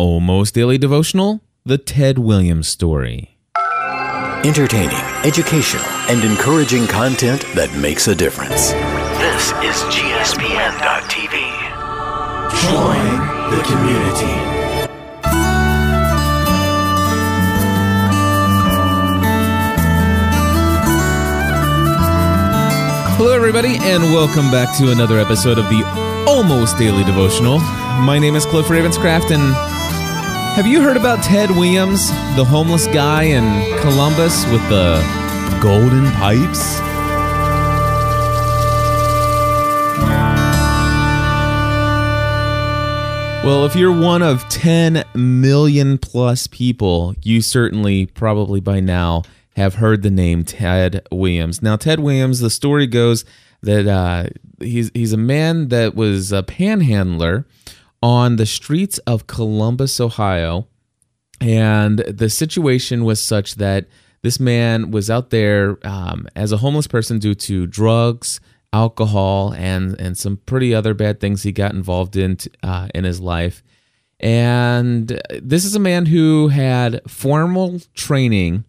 Almost Daily Devotional, The Ted Williams Story. Entertaining, educational, and encouraging content that makes a difference. This is GSPN.TV. Join the community. Hello, everybody, and welcome back to another episode of the Almost Daily Devotional. My name is Cliff Ravenscraft, and have you heard about Ted Williams, the homeless guy in Columbus with the golden pipes? Well, if you're one of 10 million plus people, you certainly probably by now have heard the name Ted Williams. Now, Ted Williams, the story goes that uh, he's he's a man that was a panhandler on the streets of Columbus, Ohio, and the situation was such that this man was out there um, as a homeless person due to drugs, alcohol, and and some pretty other bad things he got involved in uh, in his life. And this is a man who had formal training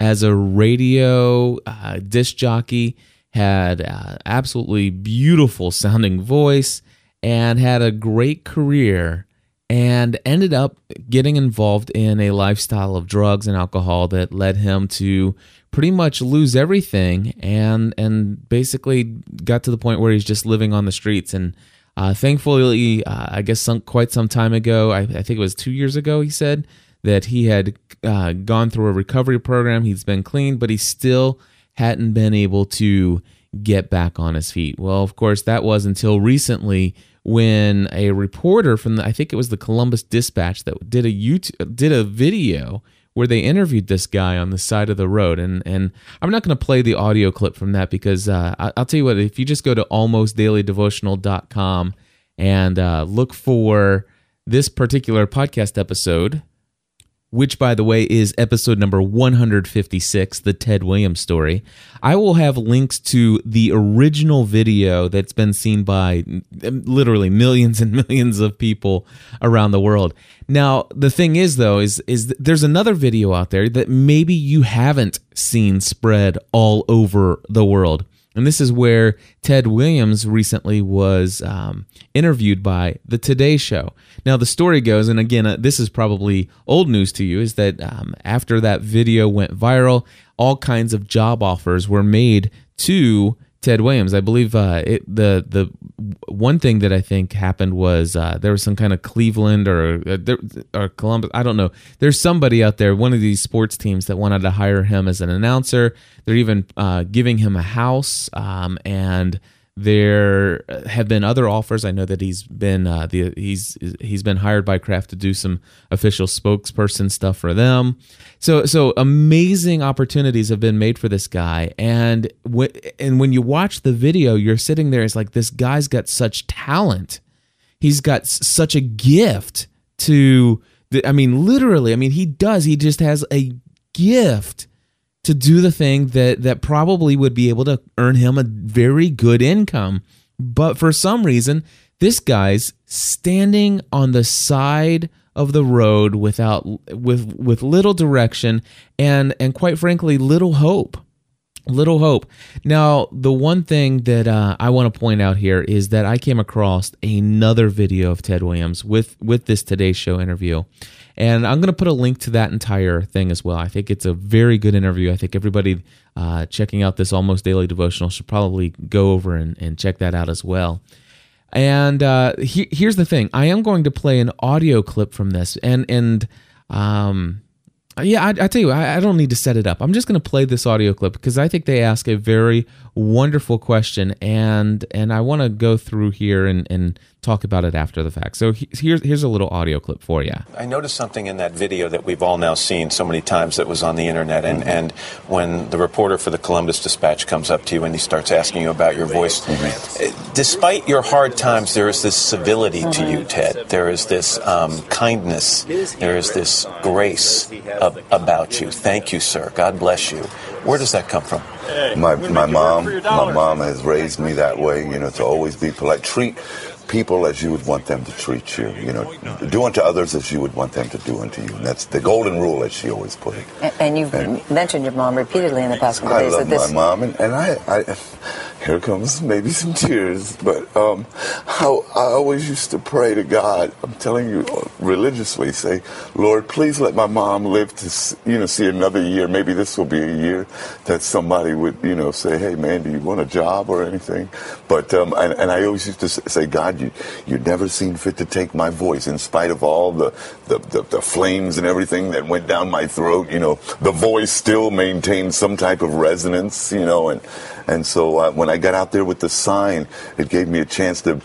as a radio uh, disc jockey, had uh, absolutely beautiful sounding voice, and had a great career, and ended up getting involved in a lifestyle of drugs and alcohol that led him to pretty much lose everything and and basically got to the point where he's just living on the streets and uh, thankfully uh, i guess some, quite some time ago I, I think it was two years ago he said that he had uh, gone through a recovery program. He's been clean, but he still hadn't been able to get back on his feet. Well, of course, that was until recently when a reporter from the, I think it was the Columbus Dispatch that did a YouTube, did a video where they interviewed this guy on the side of the road and and I'm not going to play the audio clip from that because uh, I'll tell you what if you just go to almostdailydevotional.com and uh, look for this particular podcast episode which, by the way, is episode number 156, the Ted Williams story. I will have links to the original video that's been seen by mm, literally millions and millions of people around the world. Now, the thing is, though, is, is there's another video out there that maybe you haven't seen spread all over the world. And this is where Ted Williams recently was um, interviewed by The Today Show. Now, the story goes, and again, uh, this is probably old news to you, is that um, after that video went viral, all kinds of job offers were made to Ted Williams. I believe uh, it, the the one thing that I think happened was uh, there was some kind of Cleveland or uh, or Columbus. I don't know. There's somebody out there, one of these sports teams that wanted to hire him as an announcer. They're even uh, giving him a house um, and there have been other offers. I know that he's been uh, the he's he's been hired by Kraft to do some official spokesperson stuff for them. So so amazing opportunities have been made for this guy, and w- and when you watch the video, you're sitting there. It's like this guy's got such talent. He's got such a gift to. I mean, literally. I mean, he does. He just has a gift to do the thing that that probably would be able to earn him a very good income. But for some reason, this guy's standing on the side of the road without with with little direction and and quite frankly little hope. Little hope. Now the one thing that uh, i want to point out here is that i came across another video of ted williams with with this today show interview and I'm going to put a link to that entire thing as well. I think it's a very good interview. I think everybody uh, checking out this almost daily devotional should probably go over and, and check that out as well. And uh, he, here's the thing: I am going to play an audio clip from this, and and um, yeah, I, I tell you, I, I, don't need to set it up. I'm just going to play this audio clip because I think they ask a very wonderful question, and and I want to go through here and and talk about it after the fact. So here's here's a little audio clip for you. I noticed something in that video that we've all now seen so many times that was on the internet, and mm-hmm. and when the reporter for the Columbus Dispatch comes up to you and he starts asking you about your voice, mm-hmm. despite your hard times, there is this civility to you, Ted. There is this um, kindness. There is this grace about you. Thank you, sir. God bless you. Where does that come from? My my mom, my mom has raised me that way. You know, to always be polite. Treat people as you would want them to treat you. You know, do unto others as you would want them to do unto you. And that's the golden rule, as she always put it. And, and you've and mentioned your mom repeatedly in the past couple I days. love that this, my mom, and, and I, I, here comes maybe some tears, but um, how I always used to pray to God. I'm telling you, religiously, say, Lord, please let my mom live to, you know, see another year. Maybe this will be a year that somebody would, you know, say, Hey, man, do you want a job or anything? But um, and, and I always used to say, God, you you never seen fit to take my voice, in spite of all the the, the the flames and everything that went down my throat. You know, the voice still maintained some type of resonance. You know, and and so uh, when I got out there with the sign, it gave me a chance to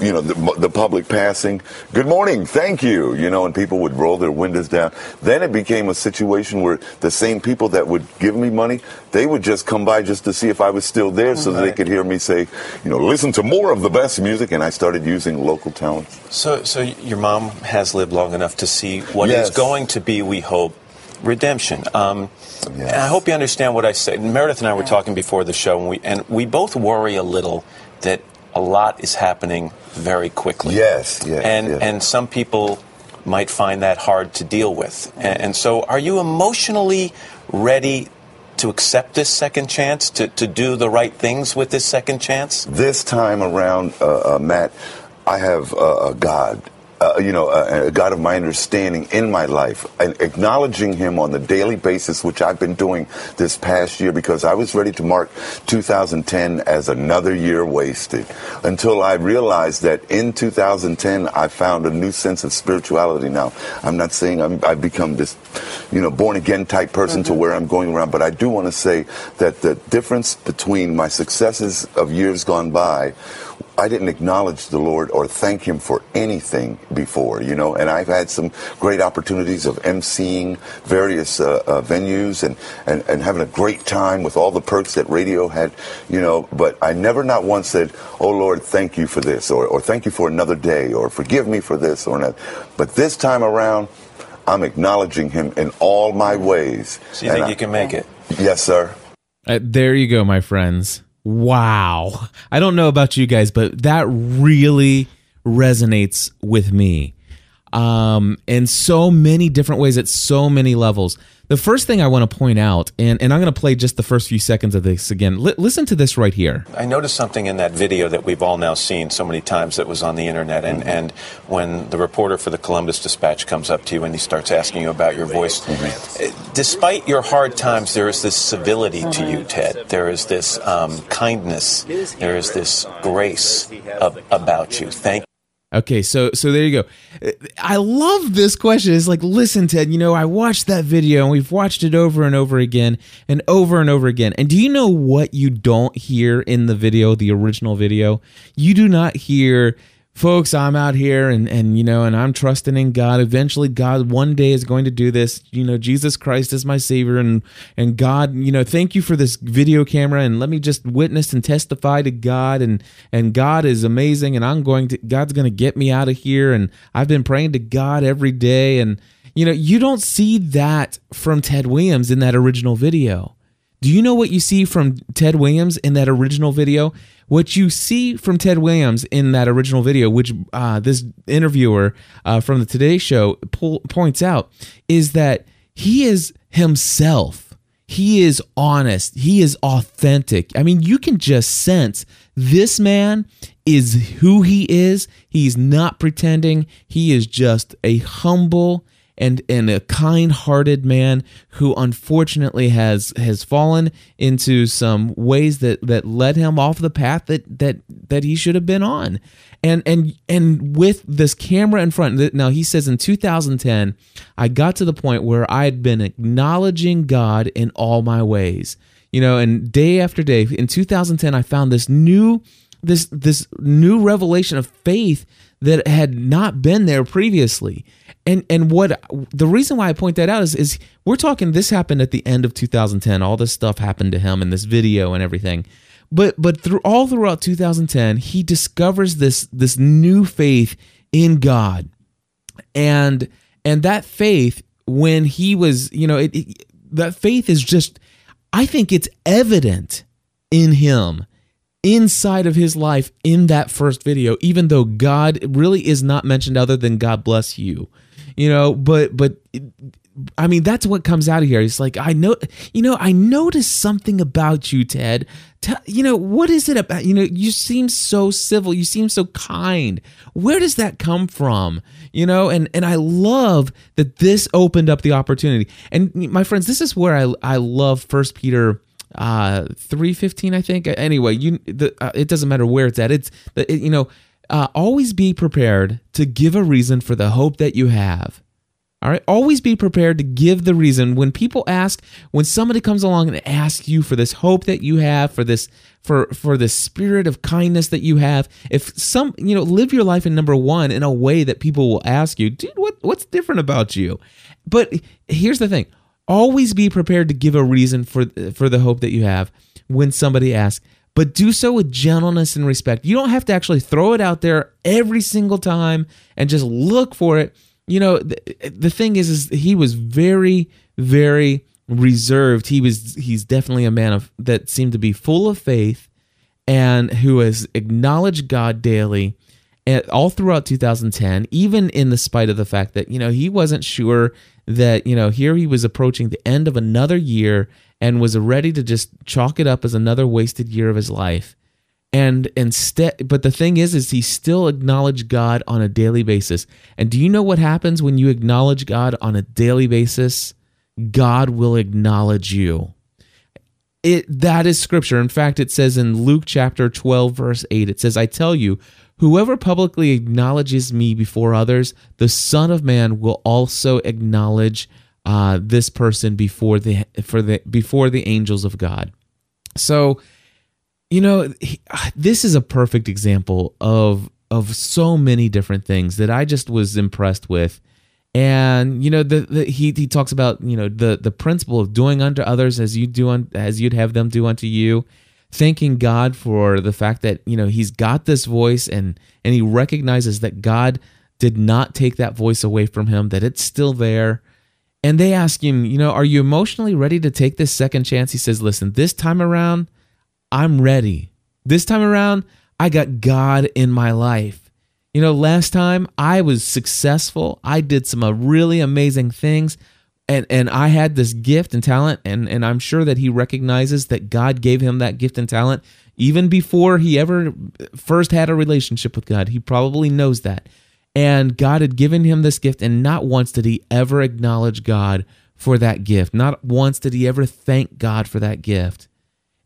you know, the, the, public passing, good morning, thank you, you know, and people would roll their windows down. Then it became a situation where the same people that would give me money, they would just come by just to see if I was still there so right. that they could hear me say, you know, listen to more of the best music. And I started using local talent. So, so your mom has lived long enough to see what yes. is going to be, we hope, redemption. Um, yes. I hope you understand what I said. Meredith and I were talking before the show, and we, and we both worry a little that a lot is happening very quickly. Yes, yes. And, yes. and some people might find that hard to deal with. And, and, so, are you emotionally ready to accept this second chance, to, to do the right things with this second chance? This time around, uh, uh, Matt, I have uh, a God uh, you know, a, a, God of my understanding in my life and acknowledging Him on the daily basis, which I've been doing this past year because I was ready to mark 2010 as another year wasted until I realized that in 2010 I found a new sense of spirituality. Now, I'm not saying i have become this, you know, born again type person mm-hmm. to where I'm going around, but I do want to say that the difference between my successes of years gone by I didn't acknowledge the Lord or thank Him for anything before, you know. And I've had some great opportunities of emceeing various uh, uh, venues and, and, and having a great time with all the perks that radio had, you know. But I never, not once said, "Oh Lord, thank you for this," or, or "Thank you for another day," or "Forgive me for this," or not. But this time around, I'm acknowledging Him in all my ways. So you think I, you can make it? Yes, sir. Uh, there you go, my friends. Wow. I don't know about you guys, but that really resonates with me. Um, in so many different ways at so many levels. The first thing I want to point out, and, and I'm going to play just the first few seconds of this again. L- listen to this right here. I noticed something in that video that we've all now seen so many times that was on the internet. And, and when the reporter for the Columbus Dispatch comes up to you and he starts asking you about your voice, mm-hmm. despite your hard times, there is this civility to you, Ted. There is this um, kindness. There is this grace of, about you. Thank Okay, so so there you go. I love this question. It's like, listen, Ted, you know, I watched that video and we've watched it over and over again and over and over again. And do you know what you don't hear in the video, the original video? You do not hear folks i'm out here and and you know and i'm trusting in god. Eventually god one day is going to do this. You know jesus christ is my savior and and god you know thank you for this video camera. And let me just witness and testify to god. And and god is amazing and i'm going to god's going to get me out of here. And i've been praying to god every day. And you know you don't see that from ted williams in that original video do you know what you see from ted williams in that original video what you see from Ted Williams in that original video, which uh, this interviewer uh, from the Today Show po- points out, is that he is himself. He is honest. He is authentic. I mean, you can just sense this man is who he is. He's not pretending. He is just a humble and and a kind-hearted man who unfortunately has has fallen into some ways that that led him off the path that that that he should have been on. And and and with this camera in front now he says in 2010 I got to the point where I had been acknowledging God in all my ways. You know, and day after day in 2010 I found this new this this new revelation of faith that had not been there previously. And and what the reason why I point that out is is we're talking this happened at the end of 2010. All this stuff happened to him in this video and everything. But but through all throughout 2010, he discovers this this new faith in God. And and that faith when he was, you know, it, it, that faith is just I think it's evident in him inside of his life in that first video, even though God really is not mentioned other than God bless you. You know, but but I mean, that's what comes out of here. It's like I know, you know, I noticed something about you, Ted. You know, what is it about? You know, you seem so civil. You seem so kind. Where does that come from? You know, and and I love that this opened up the opportunity. And my friends, this is where I I love First Peter uh 315 i think anyway you the uh, it doesn't matter where it's at it's it, you know uh, always be prepared to give a reason for the hope that you have all right. Always be prepared to give the reason when people ask, when somebody comes along and asks you for this hope that you have, for this, for for the spirit of kindness that you have. If some, you know, live your life in number one in a way that people will ask you, dude, what what's different about you? But here's the thing: always be prepared to give a reason for for the hope that you have when somebody asks but do so with gentleness and respect. You don't have to actually throw it out there every single time and just look for it you know, the, the thing is, is he was very, very reserved. He was, he's definitely a man of that seemed to be full of faith and who has acknowledged God daily all throughout 2010, even in the spite of the fact that, you know, he wasn't sure that, you know, here he was approaching the end of another year and was ready to just chalk it up as another wasted year of his life. And instead but the thing is is he still acknowledged god on a daily basis. And do you know what happens when you acknowledge god on a daily basis? God will acknowledge you. It that is scripture. In fact it says in luke chapter 12 verse 8 it says i tell you whoever publicly acknowledges me before others the son of man will also acknowledge uh, this person before the for the before the angels of god so you know, he, this is a perfect example of of so many different things that I just was impressed with. And you know, the, the he he talks about you know the the principle of doing unto others as you do un, as you'd have them do unto you. Thanking God for the fact that you know he's got this voice and and he recognizes that God did not take that voice away from him, that it's still there. And they ask him, you know, are you emotionally ready to take this second chance? He says, listen, this time around, I'm ready. This time around, I got God in my life. You know, last time I was successful. I did some uh, really amazing things and and I had this gift and talent and and I'm sure that he recognizes that God gave him that gift and talent even before he ever first had a relationship with God. He probably knows that. And God had given him this gift and not once did he ever acknowledge God for that gift. Not once did he ever thank God for that gift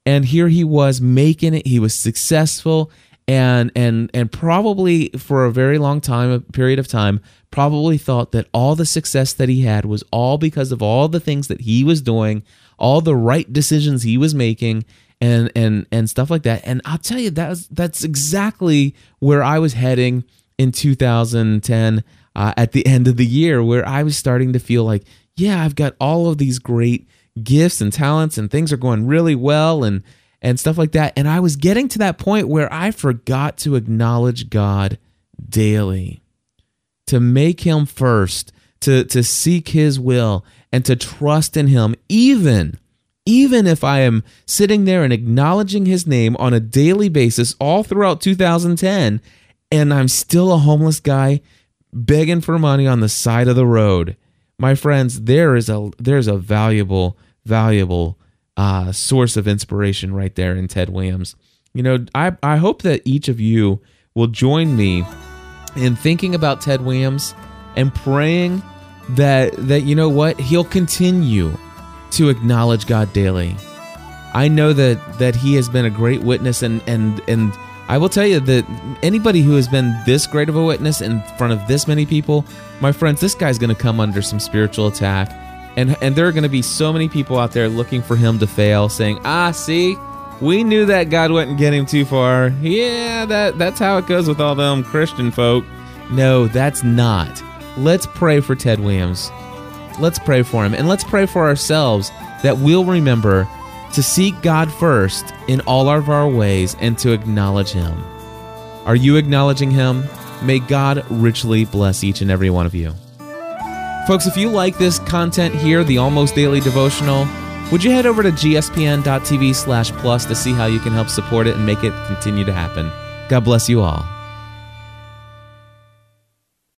and here he was making it he was successful and and and probably for a very long time a period of time probably thought that all the success that he had was all because of all the things that he was doing all the right decisions he was making and and and stuff like that. And i'll tell you that's that's exactly where i was heading in 2010 uh, at the end of the year where i was starting to feel like yeah i've got all of these great gifts and talents and things are going really well and and stuff like that. And I was getting to that point where I forgot to acknowledge God daily, to make him first, to to seek his will and to trust in him even even if I am sitting there and acknowledging his name on a daily basis all throughout 2010 and I'm still a homeless guy begging for money on the side of the road. My friends, there is a there's a valuable valuable uh, source of inspiration right there in Ted Williams. You know, I, I hope that each of you will join me in thinking about Ted Williams and praying that that you know what he'll continue to acknowledge God daily. I know that that he has been a great witness and and and I will tell you that anybody who has been this great of a witness in front of this many people, my friends, this guy's going to come under some spiritual attack and and there are going to be so many people out there looking for him to fail, saying, "Ah, see, we knew that God wouldn't get him too far. Yeah, that that's how it goes with all them Christian folk." No, that's not. Let's pray for Ted Williams. Let's pray for him, and let's pray for ourselves that we'll remember to seek God first in all of our ways and to acknowledge Him. Are you acknowledging Him? May God richly bless each and every one of you. Folks, if you like this content here, the Almost Daily Devotional, Would you head over to gspn.tv slash plus to see how you can help support it and make it continue to happen? God bless you all.